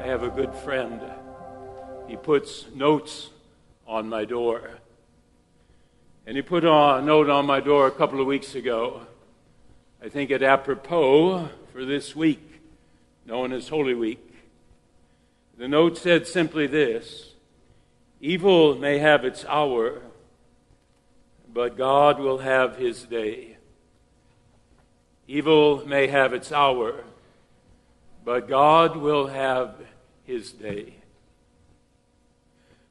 I have a good friend. He puts notes on my door. And he put a note on my door a couple of weeks ago. I think it apropos for this week, known as Holy Week. The note said simply this Evil may have its hour, but God will have his day. Evil may have its hour, but God will have his day.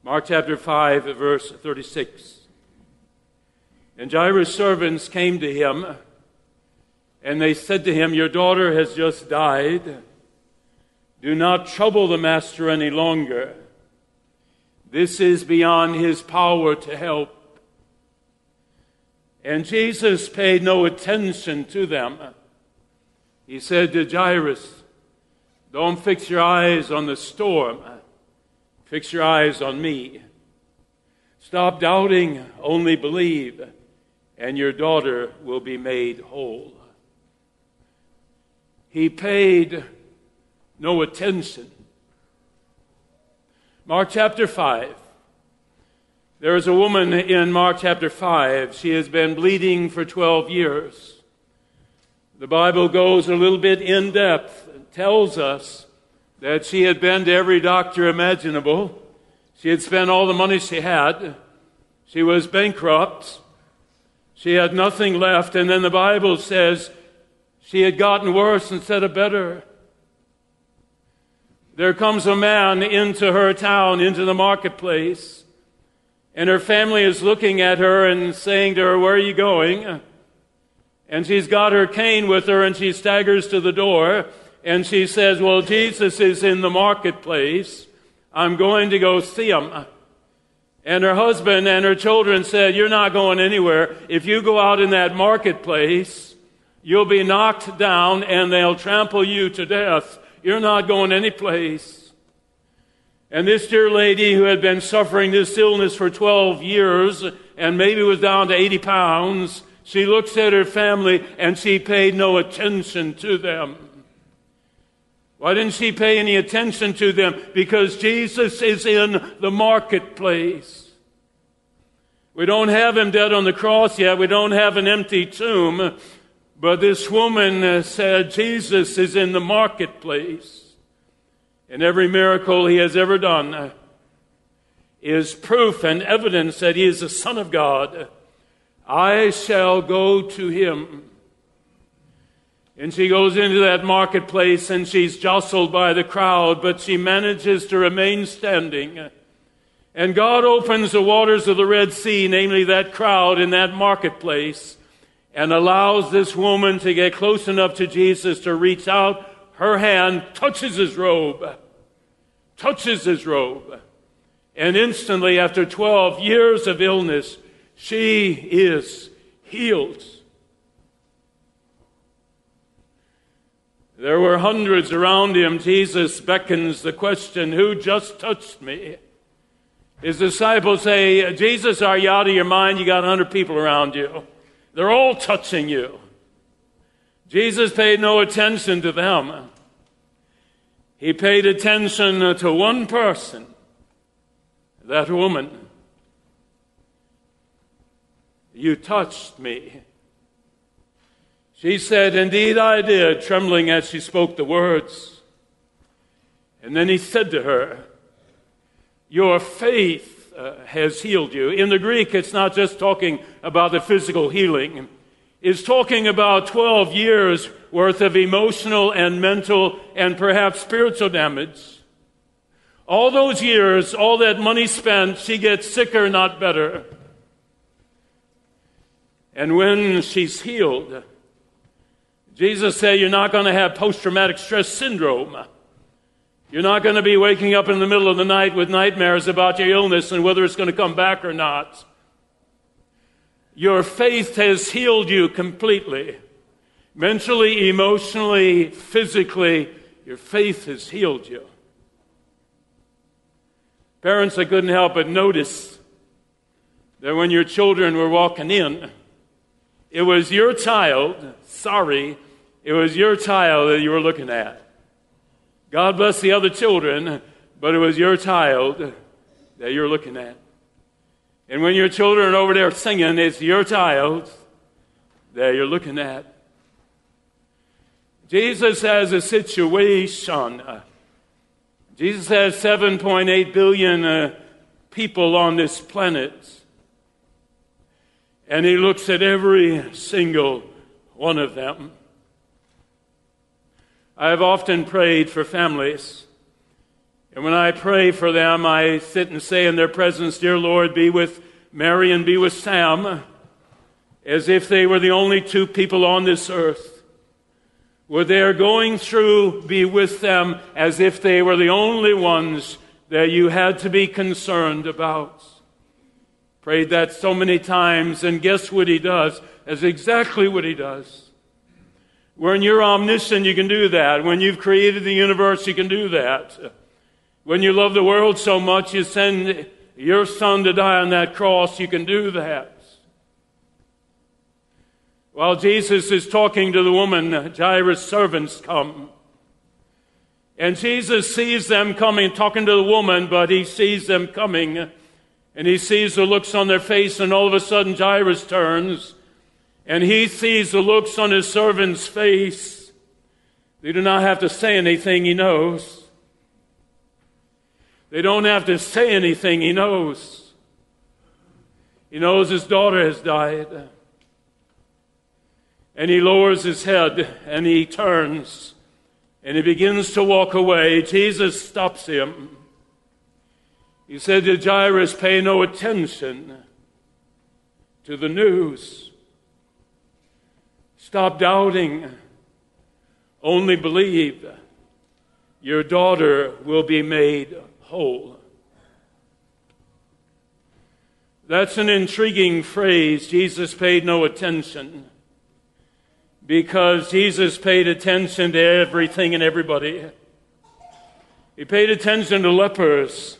Mark chapter 5, verse 36. And Jairus' servants came to him, and they said to him, Your daughter has just died. Do not trouble the master any longer. This is beyond his power to help. And Jesus paid no attention to them. He said to Jairus, Don't fix your eyes on the storm, fix your eyes on me. Stop doubting, only believe, and your daughter will be made whole. He paid no attention. Mark chapter 5. There is a woman in Mark chapter 5. She has been bleeding for 12 years. The Bible goes a little bit in depth tells us that she had been to every doctor imaginable. She had spent all the money she had. She was bankrupt. She had nothing left. And then the Bible says she had gotten worse instead of better there comes a man into her town, into the marketplace, and her family is looking at her and saying to her, Where are you going? And she's got her cane with her and she staggers to the door and she says, Well, Jesus is in the marketplace. I'm going to go see him. And her husband and her children said, You're not going anywhere. If you go out in that marketplace, you'll be knocked down and they'll trample you to death. You're not going anyplace. And this dear lady who had been suffering this illness for 12 years and maybe was down to 80 pounds, she looks at her family and she paid no attention to them. Why didn't she pay any attention to them? Because Jesus is in the marketplace. We don't have him dead on the cross yet. We don't have an empty tomb. But this woman uh, said, Jesus is in the marketplace. And every miracle he has ever done uh, is proof and evidence that he is the Son of God. I shall go to him. And she goes into that marketplace and she's jostled by the crowd, but she manages to remain standing. And God opens the waters of the Red Sea, namely that crowd in that marketplace and allows this woman to get close enough to Jesus to reach out her hand, touches his robe, touches his robe. And instantly, after 12 years of illness, she is healed. There were hundreds around him. Jesus beckons the question, Who just touched me? His disciples say, Jesus, are you out of your mind? You got 100 people around you. They're all touching you. Jesus paid no attention to them. He paid attention to one person, that woman. You touched me. She said, Indeed, I did, trembling as she spoke the words. And then he said to her, Your faith uh, has healed you. In the Greek, it's not just talking about the physical healing, it's talking about 12 years worth of emotional and mental and perhaps spiritual damage. All those years, all that money spent, she gets sicker, not better. And when she's healed, Jesus said, You're not going to have post traumatic stress syndrome. You're not going to be waking up in the middle of the night with nightmares about your illness and whether it's going to come back or not. Your faith has healed you completely. Mentally, emotionally, physically, your faith has healed you. Parents, I couldn't help but notice that when your children were walking in, it was your child, sorry, it was your child that you were looking at. God bless the other children, but it was your child that you're looking at. And when your children are over there singing, it's your child that you're looking at. Jesus has a situation. Jesus has 7.8 billion uh, people on this planet. And he looks at every single one of them. I've often prayed for families. And when I pray for them, I sit and say in their presence, Dear Lord, be with Mary and be with Sam, as if they were the only two people on this earth. Where they are going through be with them as if they were the only ones that you had to be concerned about? Prayed that so many times, and guess what he does? That's exactly what he does. When you're omniscient, you can do that. When you've created the universe, you can do that. When you love the world so much, you send your son to die on that cross, you can do that. While Jesus is talking to the woman, Jairus' servants come. And Jesus sees them coming, talking to the woman, but he sees them coming. And he sees the looks on their face, and all of a sudden Jairus turns, and he sees the looks on his servant's face. They do not have to say anything, he knows. They don't have to say anything, he knows. He knows his daughter has died. And he lowers his head and he turns and he begins to walk away. Jesus stops him. He said to Jairus, Pay no attention to the news. Stop doubting. Only believe. Your daughter will be made whole. That's an intriguing phrase. Jesus paid no attention because Jesus paid attention to everything and everybody. He paid attention to lepers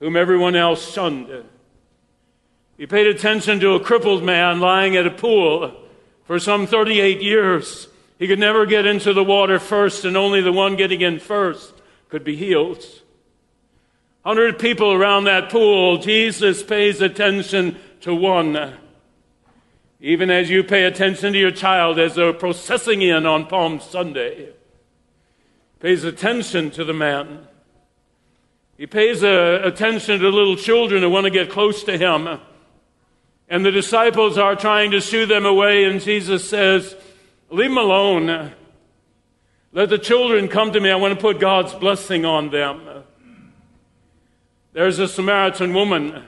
whom everyone else shunned. He paid attention to a crippled man lying at a pool for some 38 years. He could never get into the water first, and only the one getting in first could be healed. Hundred people around that pool, Jesus pays attention to one. Even as you pay attention to your child as they're processing in on Palm Sunday, pays attention to the man he pays uh, attention to little children who want to get close to him. And the disciples are trying to shoo them away, and Jesus says, Leave them alone. Let the children come to me. I want to put God's blessing on them. There's a Samaritan woman.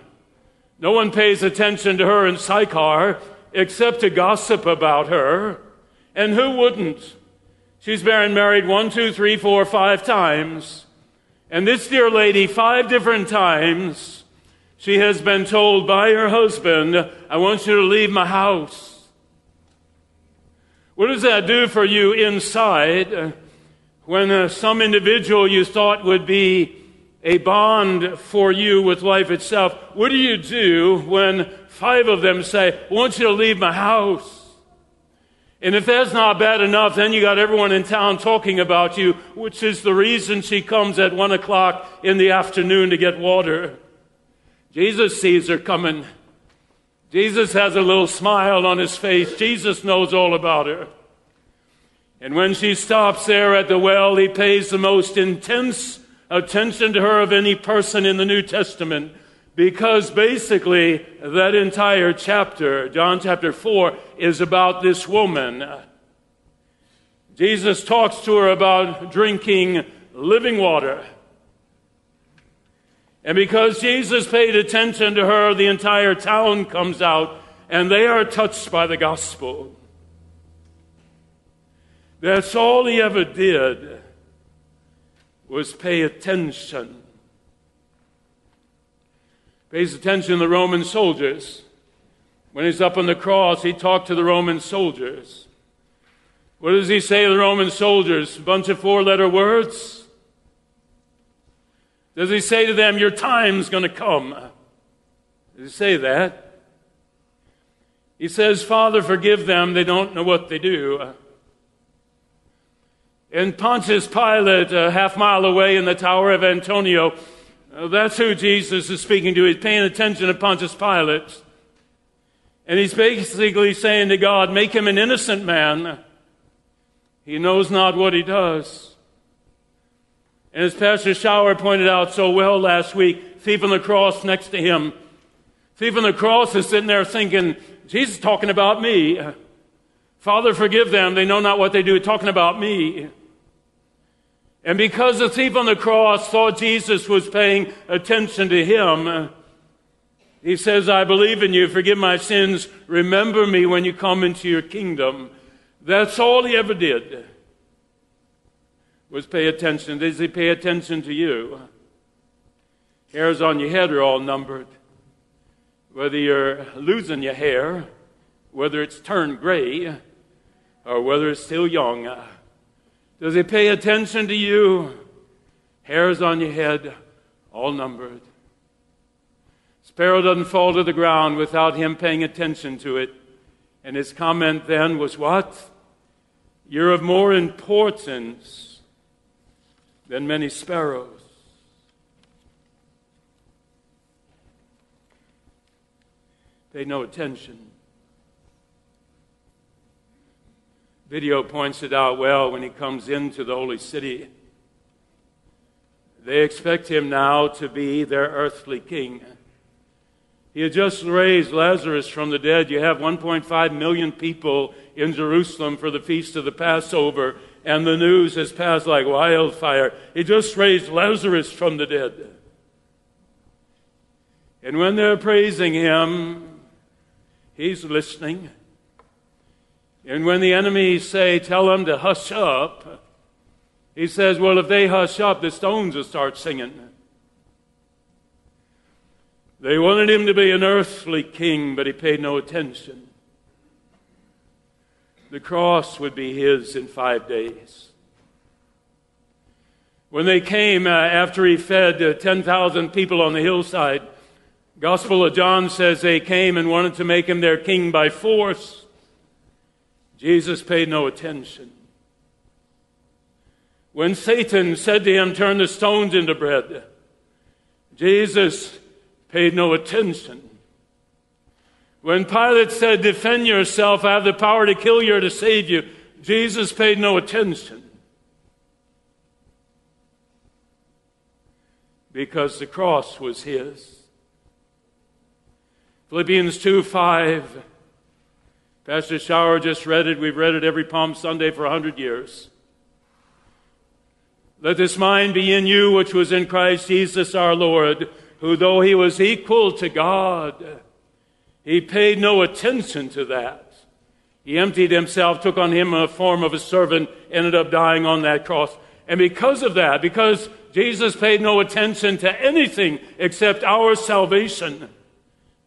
No one pays attention to her in Sychar except to gossip about her. And who wouldn't? She's been married one, two, three, four, five times. And this dear lady, five different times, she has been told by her husband, I want you to leave my house. What does that do for you inside when uh, some individual you thought would be a bond for you with life itself? What do you do when five of them say, I want you to leave my house? And if that's not bad enough, then you got everyone in town talking about you, which is the reason she comes at one o'clock in the afternoon to get water. Jesus sees her coming. Jesus has a little smile on his face. Jesus knows all about her. And when she stops there at the well, he pays the most intense attention to her of any person in the New Testament. Because basically, that entire chapter, John chapter 4, is about this woman. Jesus talks to her about drinking living water. And because Jesus paid attention to her, the entire town comes out and they are touched by the gospel. That's all he ever did was pay attention pays attention to the Roman soldiers. When he's up on the cross, he talked to the Roman soldiers. What does he say to the Roman soldiers? A bunch of four letter words? Does he say to them, Your time's going to come? Does he say that? He says, Father, forgive them. They don't know what they do. And Pontius Pilate, a half mile away in the Tower of Antonia, uh, that's who Jesus is speaking to. He's paying attention to Pontius Pilate. And he's basically saying to God, make him an innocent man. He knows not what he does. And as Pastor Shower pointed out so well last week, thief on the cross next to him. Thief on the cross is sitting there thinking, Jesus talking about me. Father, forgive them. They know not what they do, talking about me. And because the thief on the cross thought Jesus was paying attention to him, he says, I believe in you. Forgive my sins. Remember me when you come into your kingdom. That's all he ever did was pay attention. Does he pay attention to you? Hairs on your head are all numbered. Whether you're losing your hair, whether it's turned gray, or whether it's still young, does he pay attention to you? Hairs on your head, all numbered. Sparrow doesn't fall to the ground without him paying attention to it. And his comment then was what? You're of more importance than many sparrows. Pay no attention. Video points it out well when he comes into the holy city. They expect him now to be their earthly king. He had just raised Lazarus from the dead. You have 1.5 million people in Jerusalem for the feast of the Passover, and the news has passed like wildfire. He just raised Lazarus from the dead. And when they're praising him, he's listening. And when the enemies say, tell them to hush up, he says, well, if they hush up, the stones will start singing. They wanted him to be an earthly king, but he paid no attention. The cross would be his in five days. When they came uh, after he fed uh, 10,000 people on the hillside, Gospel of John says they came and wanted to make him their king by force. Jesus paid no attention. When Satan said to him, Turn the stones into bread, Jesus paid no attention. When Pilate said, Defend yourself, I have the power to kill you or to save you, Jesus paid no attention. Because the cross was his. Philippians 2 5 Pastor Shower just read it. We've read it every Palm Sunday for a hundred years. Let this mind be in you, which was in Christ Jesus our Lord, who though he was equal to God, he paid no attention to that. He emptied himself, took on him a form of a servant, ended up dying on that cross. And because of that, because Jesus paid no attention to anything except our salvation,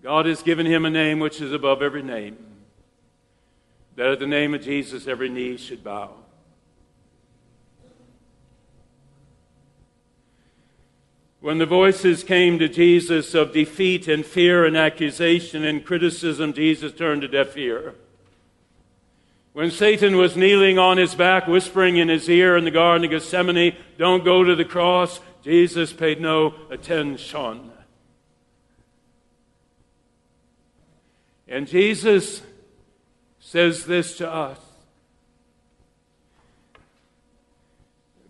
God has given him a name which is above every name that at the name of Jesus every knee should bow. When the voices came to Jesus of defeat and fear and accusation and criticism, Jesus turned a deaf ear. When Satan was kneeling on his back, whispering in his ear in the Garden of Gethsemane, Don't go to the cross, Jesus paid no attention. And Jesus says this to us.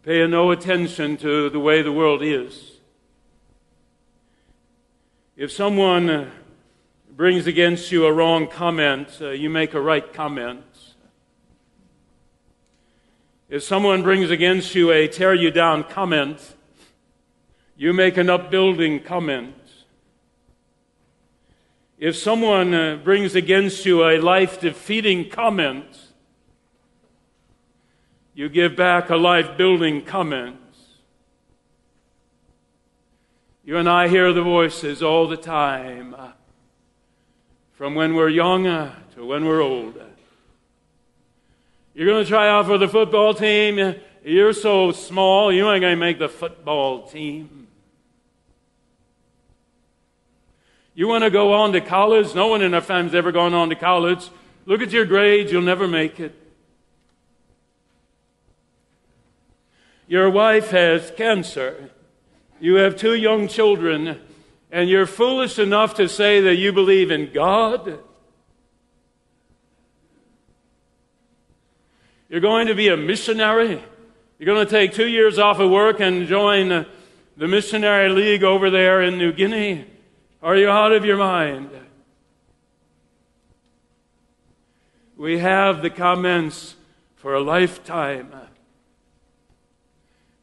Pay no attention to the way the world is. If someone uh, brings against you a wrong comment, uh, you make a right comment. If someone brings against you a tear you down comment, you make an upbuilding comment. If someone uh, brings against you a life defeating comment, you give back a life building comment. You and I hear the voices all the time, uh, from when we're young to when we're old. You're going to try out for the football team. You're so small, you ain't going to make the football team. You want to go on to college? No one in our family's ever gone on to college. Look at your grades, you'll never make it. Your wife has cancer. You have two young children, and you're foolish enough to say that you believe in God? You're going to be a missionary? You're going to take two years off of work and join the missionary league over there in New Guinea? Are you out of your mind? We have the comments for a lifetime.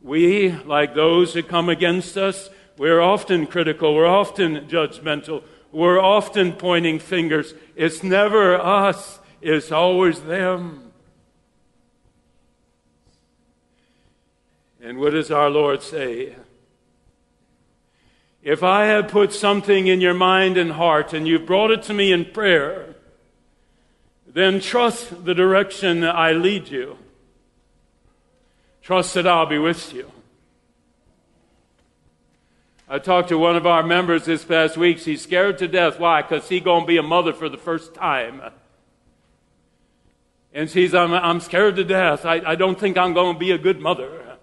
We, like those who come against us, we're often critical, we're often judgmental, we're often pointing fingers. It's never us, it's always them. And what does our Lord say? If I have put something in your mind and heart and you've brought it to me in prayer, then trust the direction that I lead you. Trust that I'll be with you. I talked to one of our members this past week. She's scared to death. Why? Because she's going to be a mother for the first time. And she's, I'm, I'm scared to death. I, I don't think I'm going to be a good mother.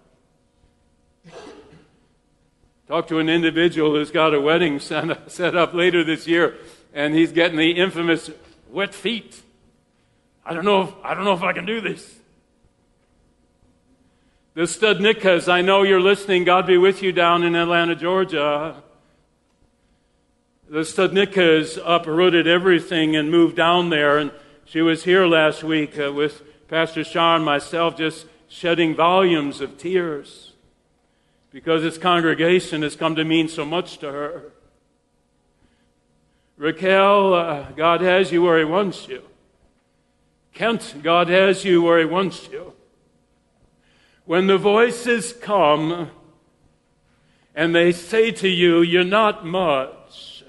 Talked to an individual who's got a wedding set up later this year, and he's getting the infamous wet feet. I don't know if, I don't know if I can do this. The Studnickas, I know you're listening. God be with you down in Atlanta, Georgia. The Studnickas uprooted everything and moved down there. And she was here last week uh, with Pastor Shaw and myself, just shedding volumes of tears because this congregation has come to mean so much to her. Raquel, uh, God has you where He wants you. Kent, God has you where He wants you. When the voices come and they say to you, You're not much.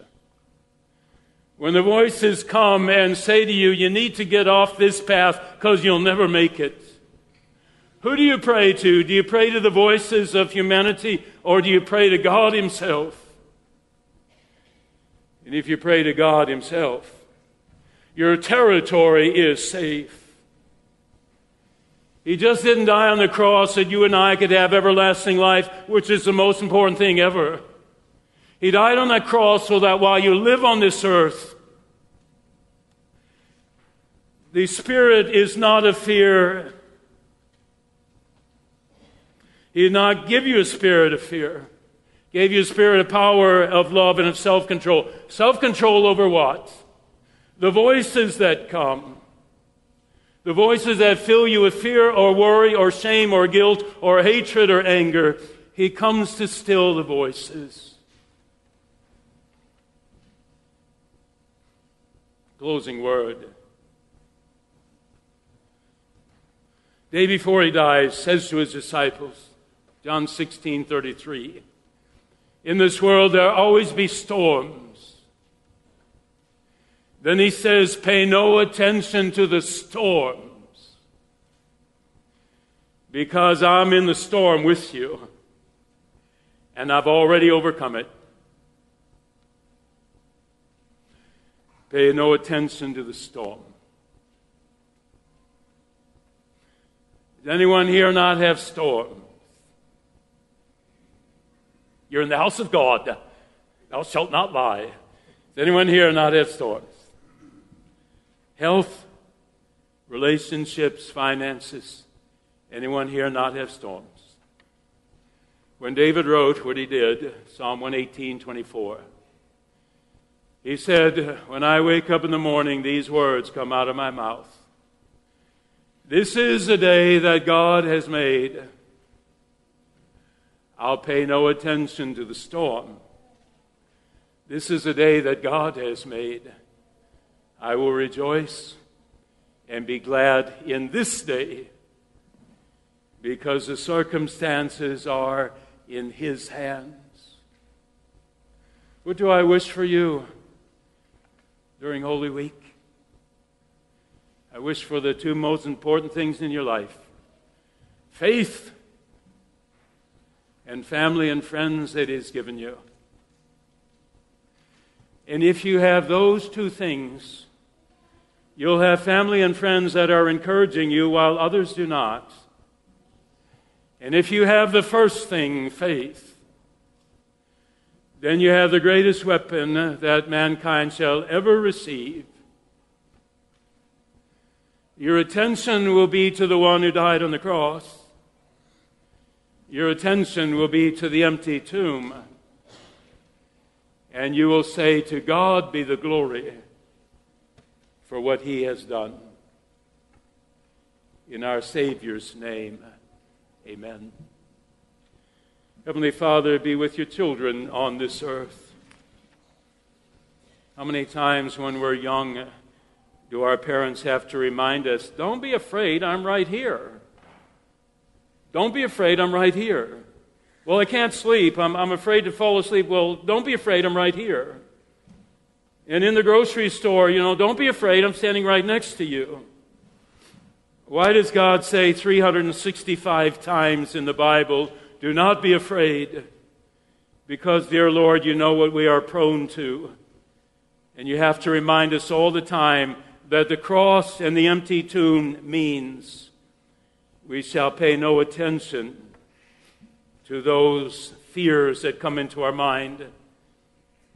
When the voices come and say to you, You need to get off this path because you'll never make it. Who do you pray to? Do you pray to the voices of humanity or do you pray to God Himself? And if you pray to God Himself, your territory is safe. He just didn't die on the cross that you and I could have everlasting life, which is the most important thing ever. He died on that cross so that while you live on this earth, the Spirit is not a fear. He did not give you a spirit of fear. He gave you a spirit of power, of love, and of self control. Self control over what? The voices that come. The voices that fill you with fear or worry or shame or guilt or hatred or anger. He comes to still the voices. Closing word. Day before he dies, says to his disciples, John 16 33, in this world there always be storms. Then he says, Pay no attention to the storms, because I'm in the storm with you, and I've already overcome it. Pay no attention to the storm. Does anyone here not have storms? You're in the house of God. Thou shalt not lie. Does anyone here not have storms? Health, relationships, finances. Anyone here not have storms? When David wrote what he did, Psalm 118, 24, he said, When I wake up in the morning, these words come out of my mouth. This is a day that God has made. I'll pay no attention to the storm. This is a day that God has made. I will rejoice and be glad in this day because the circumstances are in His hands. What do I wish for you during Holy Week? I wish for the two most important things in your life faith and family and friends that He's given you. And if you have those two things, You'll have family and friends that are encouraging you while others do not. And if you have the first thing, faith, then you have the greatest weapon that mankind shall ever receive. Your attention will be to the one who died on the cross. Your attention will be to the empty tomb. And you will say, To God be the glory for what he has done. In our Savior's name, amen. Heavenly Father, be with your children on this earth. How many times when we're young do our parents have to remind us, don't be afraid, I'm right here? Don't be afraid, I'm right here. Well, I can't sleep. I'm, I'm afraid to fall asleep. Well, don't be afraid, I'm right here. And in the grocery store, you know, don't be afraid, I'm standing right next to you. Why does God say 365 times in the Bible, do not be afraid? Because, dear Lord, you know what we are prone to. And you have to remind us all the time that the cross and the empty tomb means we shall pay no attention to those fears that come into our mind.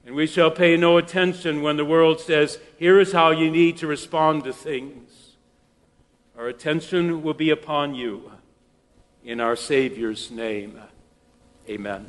And we shall pay no attention when the world says, here is how you need to respond to things. Our attention will be upon you. In our Savior's name, amen.